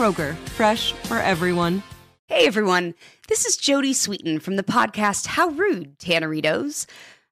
Kroger, fresh for everyone. Hey everyone, this is Jodie Sweetin from the podcast How Rude, Tanneritos.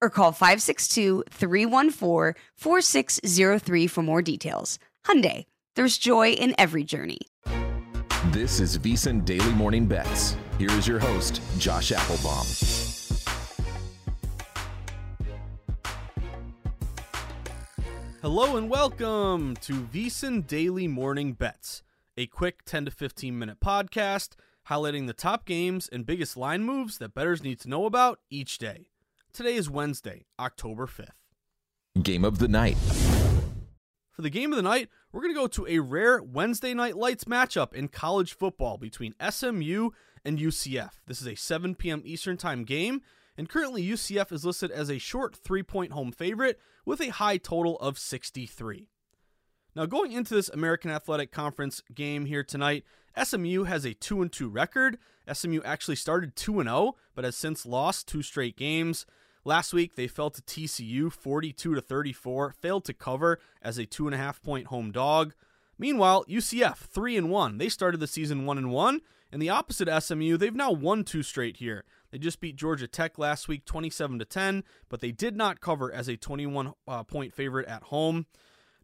or call 562-314-4603 for more details. Hyundai, there's joy in every journey. This is VSiN Daily Morning Bets. Here is your host, Josh Applebaum. Hello and welcome to VSiN Daily Morning Bets, a quick 10 to 15 minute podcast highlighting the top games and biggest line moves that bettors need to know about each day. Today is Wednesday, October 5th. Game of the night. For the game of the night, we're going to go to a rare Wednesday night lights matchup in college football between SMU and UCF. This is a 7 p.m. Eastern Time game, and currently UCF is listed as a short three point home favorite with a high total of 63. Now, going into this American Athletic Conference game here tonight, SMU has a 2 and 2 record. SMU actually started 2 and 0, but has since lost two straight games. Last week, they fell to TCU 42 to 34, failed to cover as a two and a half point home dog. Meanwhile, UCF 3 and 1. They started the season 1 and 1, and the opposite SMU, they've now won two straight here. They just beat Georgia Tech last week 27 to 10, but they did not cover as a 21 uh, point favorite at home.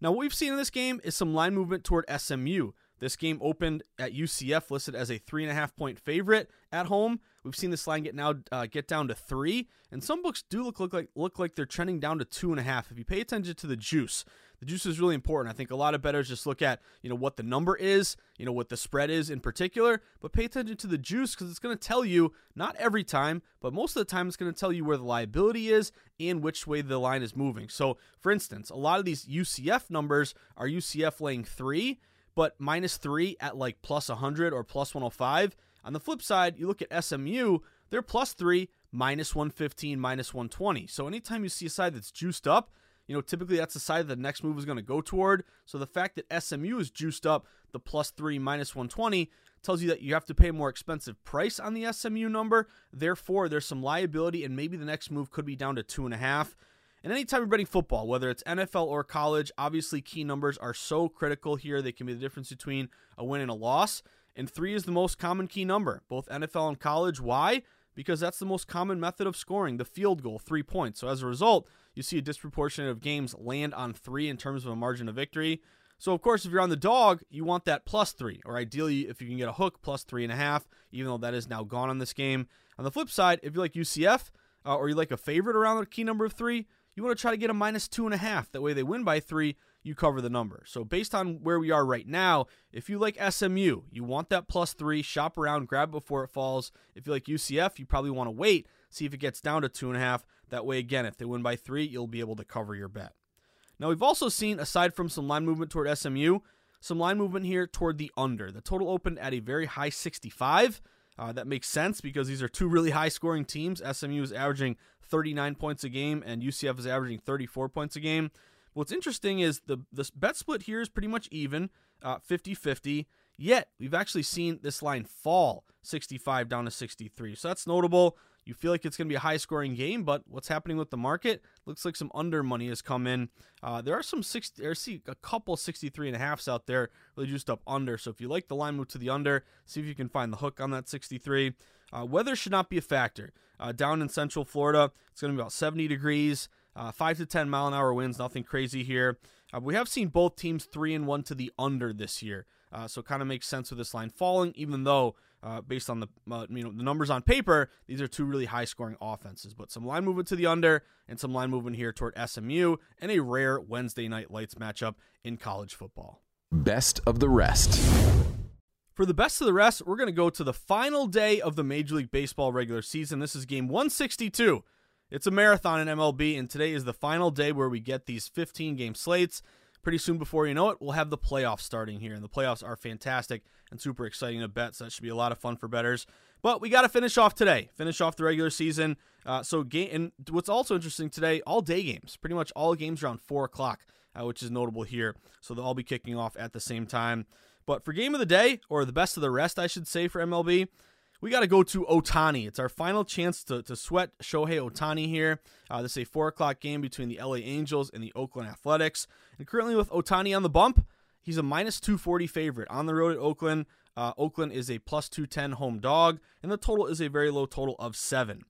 Now, what we've seen in this game is some line movement toward SMU. This game opened at UCF, listed as a three and a half point favorite at home. We've seen this line get now uh, get down to three, and some books do look, look like look like they're trending down to two and a half. If you pay attention to the juice, the juice is really important. I think a lot of bettors just look at you know what the number is, you know what the spread is in particular, but pay attention to the juice because it's going to tell you not every time, but most of the time it's going to tell you where the liability is and which way the line is moving. So, for instance, a lot of these UCF numbers are UCF laying three but minus three at like plus 100 or plus 105. On the flip side, you look at SMU, they're plus three, minus 115, minus 120. So anytime you see a side that's juiced up, you know, typically that's the side that the next move is going to go toward. So the fact that SMU is juiced up, the plus three, minus 120, tells you that you have to pay a more expensive price on the SMU number. Therefore, there's some liability, and maybe the next move could be down to two and a half. And anytime you're betting football, whether it's NFL or college, obviously key numbers are so critical here. They can be the difference between a win and a loss. And three is the most common key number, both NFL and college. Why? Because that's the most common method of scoring, the field goal, three points. So as a result, you see a disproportionate of games land on three in terms of a margin of victory. So of course, if you're on the dog, you want that plus three, or ideally, if you can get a hook, plus three and a half, even though that is now gone on this game. On the flip side, if you like UCF uh, or you like a favorite around the key number of three, you want to try to get a minus two and a half. That way they win by three, you cover the number. So based on where we are right now, if you like SMU, you want that plus three, shop around, grab before it falls. If you like UCF, you probably want to wait, see if it gets down to two and a half. That way, again, if they win by three, you'll be able to cover your bet. Now, we've also seen, aside from some line movement toward SMU, some line movement here toward the under. The total opened at a very high 65. Uh, that makes sense because these are two really high scoring teams. SMU is averaging 39 points a game, and UCF is averaging 34 points a game. What's interesting is the the bet split here is pretty much even, uh, 50 50. Yet, we've actually seen this line fall 65 down to 63. So that's notable. You feel like it's going to be a high scoring game, but what's happening with the market? Looks like some under money has come in. Uh, there are some 60, or see a couple 63 and a halfs out there, really juiced up under. So if you like the line, move to the under. See if you can find the hook on that 63. Uh, weather should not be a factor. Uh, down in central Florida, it's going to be about 70 degrees, uh, 5 to 10 mile an hour winds, nothing crazy here. Uh, we have seen both teams 3 and 1 to the under this year. Uh, so it kind of makes sense with this line falling, even though uh, based on the uh, you know the numbers on paper, these are two really high scoring offenses. But some line movement to the under and some line movement here toward SMU and a rare Wednesday night lights matchup in college football. Best of the rest. For the best of the rest, we're going to go to the final day of the Major League Baseball regular season. This is game 162. It's a marathon in MLB, and today is the final day where we get these 15 game slates. Pretty soon before you know it, we'll have the playoffs starting here, and the playoffs are fantastic and super exciting to bet, so that should be a lot of fun for bettors. But we got to finish off today, finish off the regular season. Uh, so, game, and what's also interesting today, all day games, pretty much all games around 4 o'clock, uh, which is notable here. So, they'll all be kicking off at the same time. But for game of the day, or the best of the rest, I should say, for MLB, we got to go to Ohtani. It's our final chance to, to sweat Shohei Ohtani here. Uh, this is a 4 o'clock game between the LA Angels and the Oakland Athletics. And currently with Ohtani on the bump, he's a minus 240 favorite on the road at Oakland. Uh, Oakland is a plus 210 home dog, and the total is a very low total of 7.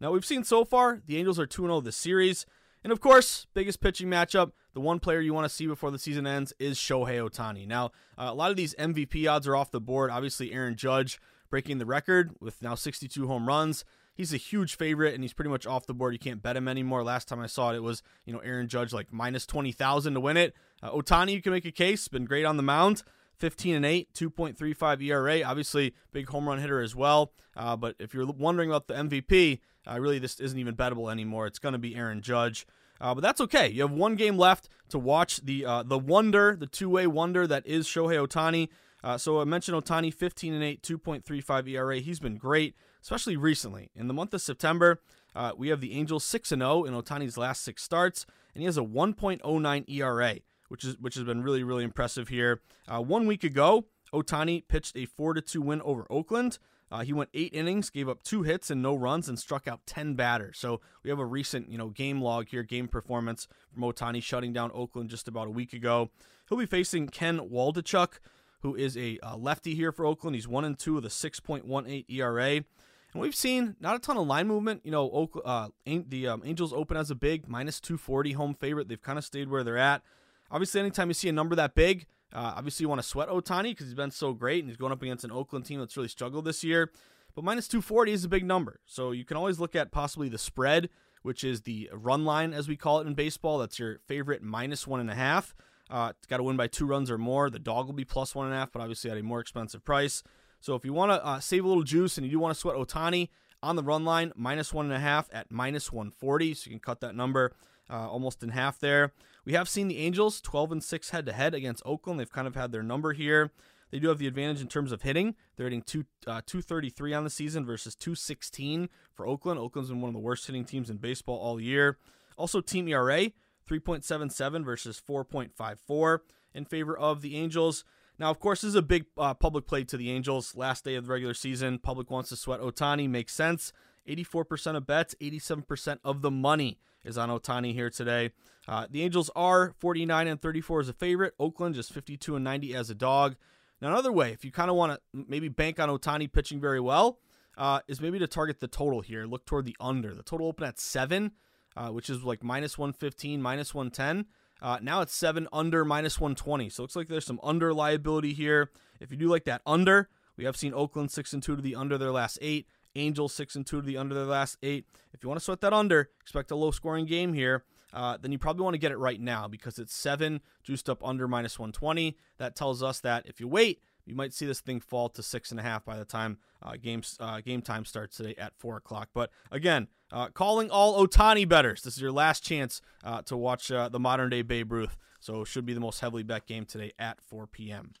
Now, we've seen so far, the Angels are 2 0 this series. And of course, biggest pitching matchup, the one player you want to see before the season ends is Shohei Ohtani. Now, uh, a lot of these MVP odds are off the board. Obviously, Aaron Judge breaking the record with now 62 home runs. He's a huge favorite, and he's pretty much off the board. You can't bet him anymore. Last time I saw it, it was you know Aaron Judge like minus 20,000 to win it. Uh, Ohtani, you can make a case, been great on the mound. 15 and 8, 2.35 ERA. Obviously, big home run hitter as well. Uh, but if you're wondering about the MVP, uh, really this isn't even bettable anymore. It's going to be Aaron Judge. Uh, but that's okay. You have one game left to watch the uh, the wonder, the two way wonder that is Shohei Ohtani. Uh, so I mentioned Ohtani, 15 and 8, 2.35 ERA. He's been great, especially recently. In the month of September, uh, we have the Angels 6 and 0 in Ohtani's last six starts, and he has a 1.09 ERA, which is which has been really really impressive here. Uh, one week ago, Ohtani pitched a 4 to 2 win over Oakland. Uh, he went eight innings, gave up two hits and no runs, and struck out 10 batters. So we have a recent, you know, game log here, game performance from Ohtani shutting down Oakland just about a week ago. He'll be facing Ken Waldichuk, who is a uh, lefty here for Oakland. He's one and two with a 6.18 ERA. And we've seen not a ton of line movement. You know, Oak, uh, the um, Angels open as a big minus 240 home favorite. They've kind of stayed where they're at. Obviously, anytime you see a number that big, uh, obviously you want to sweat Ohtani because he's been so great and he's going up against an Oakland team that's really struggled this year. But minus 240 is a big number. So you can always look at possibly the spread, which is the run line, as we call it in baseball. That's your favorite minus one and a half. Uh, it's got to win by two runs or more. The dog will be plus one and a half, but obviously at a more expensive price. So if you want to uh, save a little juice and you do want to sweat Ohtani on the run line, minus one and a half at minus 140. So you can cut that number uh, almost in half there. We have seen the Angels 12 and 6 head to head against Oakland. They've kind of had their number here. They do have the advantage in terms of hitting. They're hitting two, uh, 233 on the season versus 216 for Oakland. Oakland's been one of the worst hitting teams in baseball all year. Also, team ERA 3.77 versus 4.54 in favor of the Angels. Now, of course, this is a big uh, public play to the Angels. Last day of the regular season, public wants to sweat Ohtani. Makes sense. 84% of bets, 87% of the money is on Ohtani here today. Uh, the Angels are 49 and 34 as a favorite. Oakland just 52 and 90 as a dog. Now, another way, if you kind of want to maybe bank on Ohtani pitching very well, uh, is maybe to target the total here. Look toward the under. The total open at seven, uh, which is like minus 115, minus 110. Uh, now it's seven under minus 120. So it looks like there's some under liability here. If you do like that under, we have seen Oakland six and two to the under their last eight. Angels six and two to the under their last eight. If you want to sweat that under, expect a low scoring game here. Uh, then you probably want to get it right now because it's seven juiced up under minus 120. That tells us that if you wait, you might see this thing fall to six and a half by the time uh, games uh, game time starts today at four o'clock. But again, uh, calling all Ohtani bettors. This is your last chance uh, to watch uh, the modern day Babe Ruth. So should be the most heavily bet game today at 4 p.m.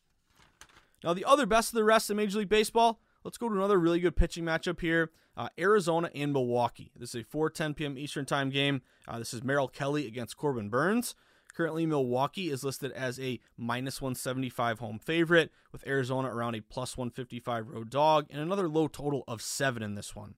Now the other best of the rest of Major League Baseball. Let's go to another really good pitching matchup here. Uh, Arizona and Milwaukee. This is a 4:10 p.m. Eastern Time game. Uh, this is Merrill Kelly against Corbin Burnes. Currently, Milwaukee is listed as a minus 175 home favorite, with Arizona around a plus 155 road dog, and another low total of seven in this one.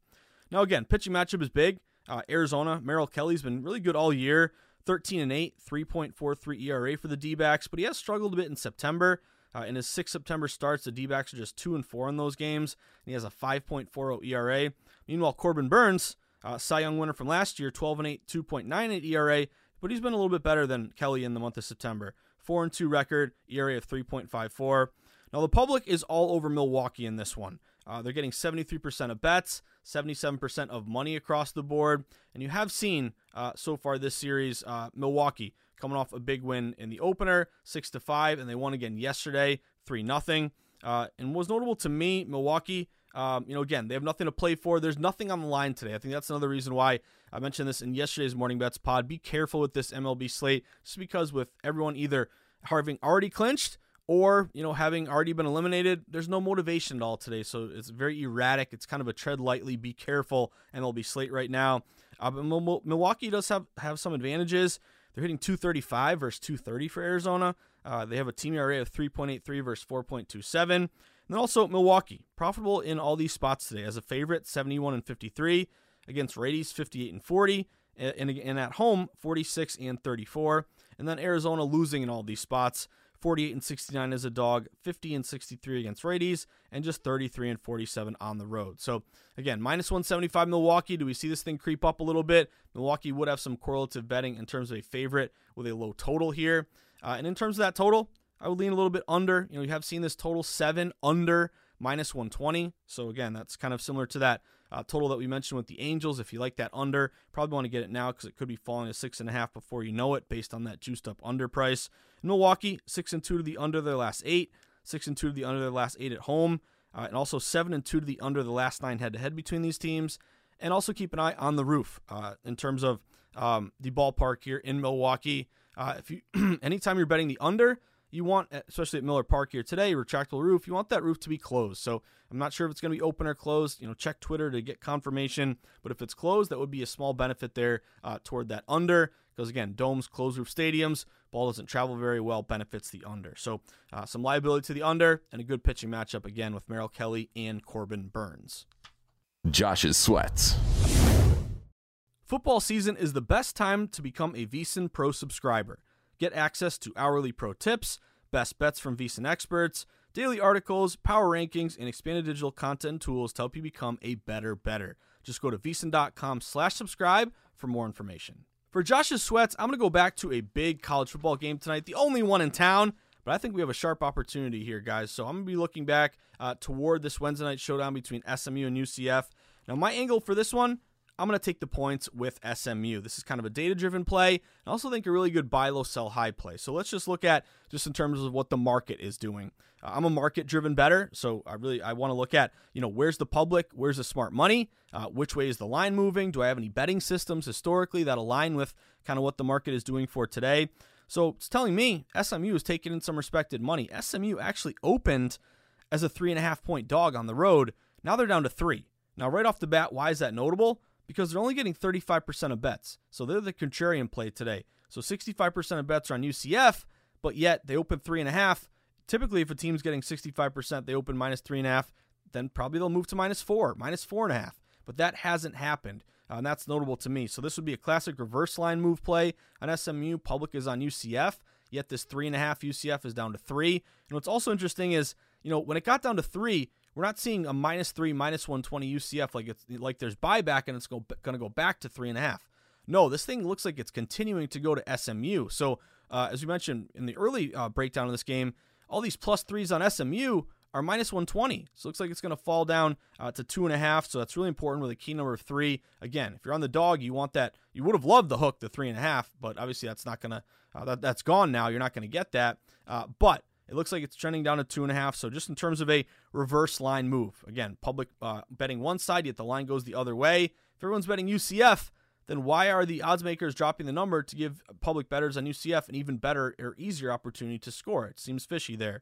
Now, again, pitching matchup is big. Uh, Arizona, Merrill Kelly's been really good all year. 13 and 8, 3.43 ERA for the D backs, but he has struggled a bit in September. Uh, in his six September starts, the D backs are just 2 and 4 in those games, and he has a 5.40 ERA. Meanwhile, Corbin Burnes, uh, Cy Young winner from last year, 12 and 8, 2.98 ERA, but he's been a little bit better than Kelly in the month of September. 4 and 2 record, ERA of 3.54. Now, the public is all over Milwaukee in this one. Uh, they're getting 73% of bets, 77% of money across the board. And you have seen uh, so far this series uh, Milwaukee coming off a big win in the opener, 6 to 5, and they won again yesterday, 3 nothing. Uh, and was notable to me, Milwaukee. Um, you know, again, they have nothing to play for. There's nothing on the line today. I think that's another reason why I mentioned this in yesterday's Morning Bets pod. Be careful with this MLB slate, just because with everyone either having already clinched or you know having already been eliminated there's no motivation at all today so it's very erratic it's kind of a tread lightly be careful mlb slate right now uh, but milwaukee does have have some advantages they're hitting 235 versus 230 for arizona. Uh, they have a team ERA of 3.83 versus 4.27 and then also milwaukee profitable in all these spots today. As a favorite 71 and 53 against righties 58 and 40 and, and at home 46 and 34 and then arizona losing in all these spots 48 and 69 as a dog, 50 and 63 against righties, and just 33 and 47 on the road. So again, minus 175 Milwaukee. Do we see this thing creep up a little bit? Milwaukee would have some correlative betting in terms of a favorite with a low total here. Uh, and in terms of that total, I would lean a little bit under. You know, you have seen this total seven under minus 120. So again, that's kind of similar to that uh, total that we mentioned with the Angels. If you like that under, probably want to get it now because it could be falling to six and a half before you know it, based on that juiced up under price. Milwaukee six and two to the under their last eight, six and two to the under their last eight at home, uh, and also seven and two to the under the last nine head to head between these teams. And also keep an eye on the roof uh, in terms of um, the ballpark here in Milwaukee. Uh, if you anytime you're betting the under, you want, especially at Miller Park here today, retractable roof, you want that roof to be closed. So I'm not sure if it's going to be open or closed. You know, check Twitter to get confirmation. But if it's closed, that would be a small benefit there uh, toward that under. Because again, domes, closed roof stadiums, ball doesn't travel very well, benefits the under. So uh, some liability to the under and a good pitching matchup again with Merrill Kelly and Corbin Burnes. Josh's sweats. Football season is the best time to become a VSiN Pro subscriber. Get access to hourly pro tips, best bets from VSiN experts, daily articles, power rankings, and expanded digital content and tools to help you become a better bettor. Just go to vsin.com slash subscribe for more information. For Josh's sweats, I'm going to go back to a big college football game tonight, the only one in town, but I think we have a sharp opportunity here, guys. So I'm going to be looking back uh, toward this Wednesday night showdown between SMU and UCF. Now, my angle for this one I'm going to take the points with SMU. This is kind of a data driven play. I also think a really good buy low, sell high play. So let's just look at just in terms of what the market is doing. Uh, I'm a market driven bettor, so I really I want to look at you know where's the public, where's the smart money, uh, which way is the line moving? Do I have any betting systems historically that align with kind of what the market is doing for today? So it's telling me SMU is taking in some respected money. SMU actually opened as a three and a half point dog on the road. Now they're down to three. Now, right off the bat, why is that notable? Because they're only getting 35% of bets. So they're the contrarian play today. So 65% of bets are on UCF, but yet they open three and a half. Typically, if a team's getting 65%, they open minus three and a half, then probably they'll move to minus four, minus four and a half. But that hasn't happened. Uh, and that's notable to me. So this would be a classic reverse line move play on SMU. Public is on UCF, yet this three and a half UCF is down to three. And what's also interesting is, you know, when it got down to three, we're not seeing a minus three, minus 120 UCF like it's like there's buyback and it's go, going to go back to three and a half. No, this thing looks like it's continuing to go to SMU. So, uh, as we mentioned in the early uh, breakdown of this game, all these plus threes on SMU are minus 120. So, it looks like it's going to fall down uh, to two and a half. So, that's really important with a key number of three. Again, if you're on the dog, you want that. You would have loved the hook, the three and a half, but obviously that's not going to, uh, that, that's gone now. You're not going to get that. Uh, but it looks like it's trending down to two and a half. So just in terms of a reverse line move, again, public uh, betting one side, yet the line goes the other way. If everyone's betting UCF, then why are the odds makers dropping the number to give public bettors on UCF an even better or easier opportunity to score? It seems fishy there.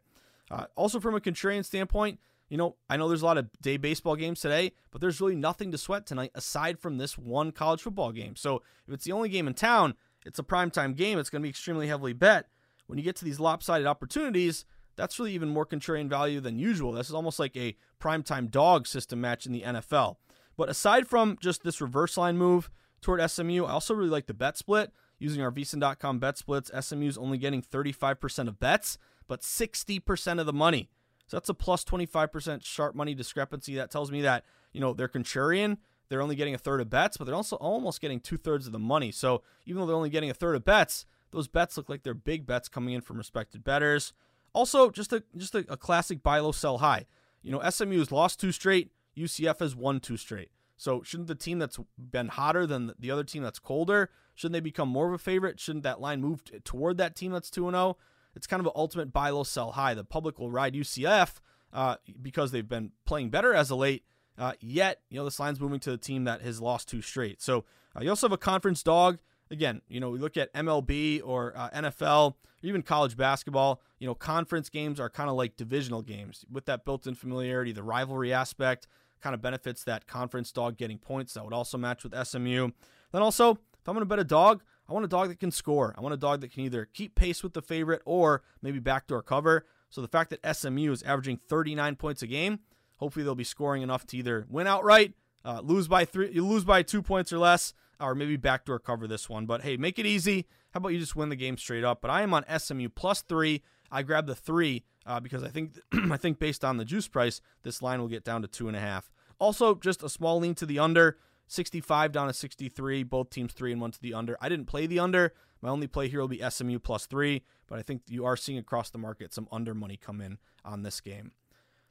Uh, also, from a contrarian standpoint, you know, I know there's a lot of day baseball games today, but there's really nothing to sweat tonight aside from this one college football game. So if it's the only game in town, it's a primetime game. It's going to be extremely heavily bet. When you get to these lopsided opportunities, that's really even more contrarian value than usual. This is almost like a primetime dog system match in the NFL. But aside from just this reverse line move toward SMU, I also really like the bet split. Using our VSiN.com bet splits, SMU is only getting 35% of bets, but 60% of the money. So that's a plus 25% sharp money discrepancy. That tells me that, you know, they're contrarian. They're only getting a third of bets, but they're also almost getting two thirds of the money. So even though they're only getting a third of bets, those bets look like they're big bets coming in from respected bettors. Also, just a just a, a classic buy low, sell high. You know, SMU has lost two straight. UCF has won two straight. So shouldn't the team that's been hotter than the other team that's colder, shouldn't they become more of a favorite? Shouldn't that line move toward that team that's 2 0? It's kind of an ultimate buy low, sell high. The public will ride UCF uh, because they've been playing better as of late. Uh, yet, you know, this line's moving to the team that has lost two straight. So uh, you also have a conference dog again, you know, we look at MLB or uh, NFL, even college basketball, you know, conference games are kind of like divisional games with that built in familiarity, the rivalry aspect kind of benefits that conference dog getting points. That would also match with SMU. Then also, if I'm going to bet a dog, I want a dog that can score. I want a dog that can either keep pace with the favorite or maybe backdoor cover. So the fact that SMU is averaging 39 points a game, hopefully they'll be scoring enough to either win outright, uh, lose by three, you lose by two points or less, or maybe backdoor cover this one. But hey, make it easy. How about you just win the game straight up? But I am on SMU plus three. I grabbed the three uh, because I think I think based on the juice price, this line will get down to two and a half. Also, just a small lean to the under. 65 down to 63. Both teams three and one to the under. I didn't play the under. My only play here will be SMU plus three, but I think you are seeing across the market some under money come in on this game.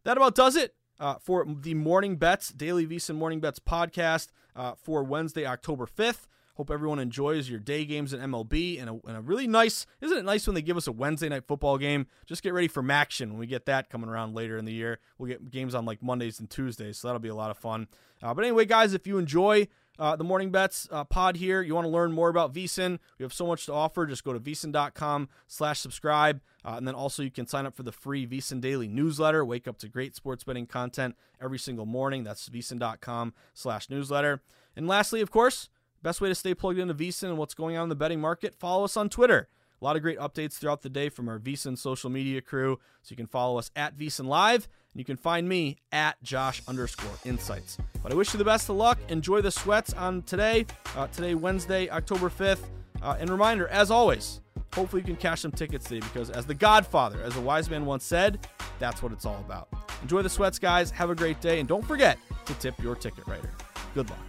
That about does it uh, for the Morning Bets, Daily VSiN Morning Bets podcast uh, for Wednesday, October 5th. Hope everyone enjoys your day games in MLB and a, and a, really nice. Isn't it nice when they give us a Wednesday night football game? Just get ready for MACtion when we get that coming around later in the year. We'll get games on like Mondays and Tuesdays, so that'll be a lot of fun. Uh, but anyway, guys, if you enjoy uh, the Morning Bets uh, pod here, you want to learn more about VSiN, we have so much to offer. Just go to VSiN.com slash subscribe. Uh, and then also you can sign up for the free VSiN Daily newsletter. Wake up to great sports betting content every single morning. That's VSiN.com slash newsletter. And lastly, of course, Best way to stay plugged into VSiN and what's going on in the betting market, follow us on Twitter. A lot of great updates throughout the day from our VSiN social media crew. So you can follow us at VSiN Live, and you can find me at Josh underscore Insights. But I wish you the best of luck. Enjoy the sweats on today, uh, today Wednesday, October 5th. Uh, and reminder, as always, hopefully you can cash some tickets today because, as the Godfather, as a wise man once said, that's what it's all about. Enjoy the sweats, guys. Have a great day, and don't forget to tip your ticket writer. Good luck.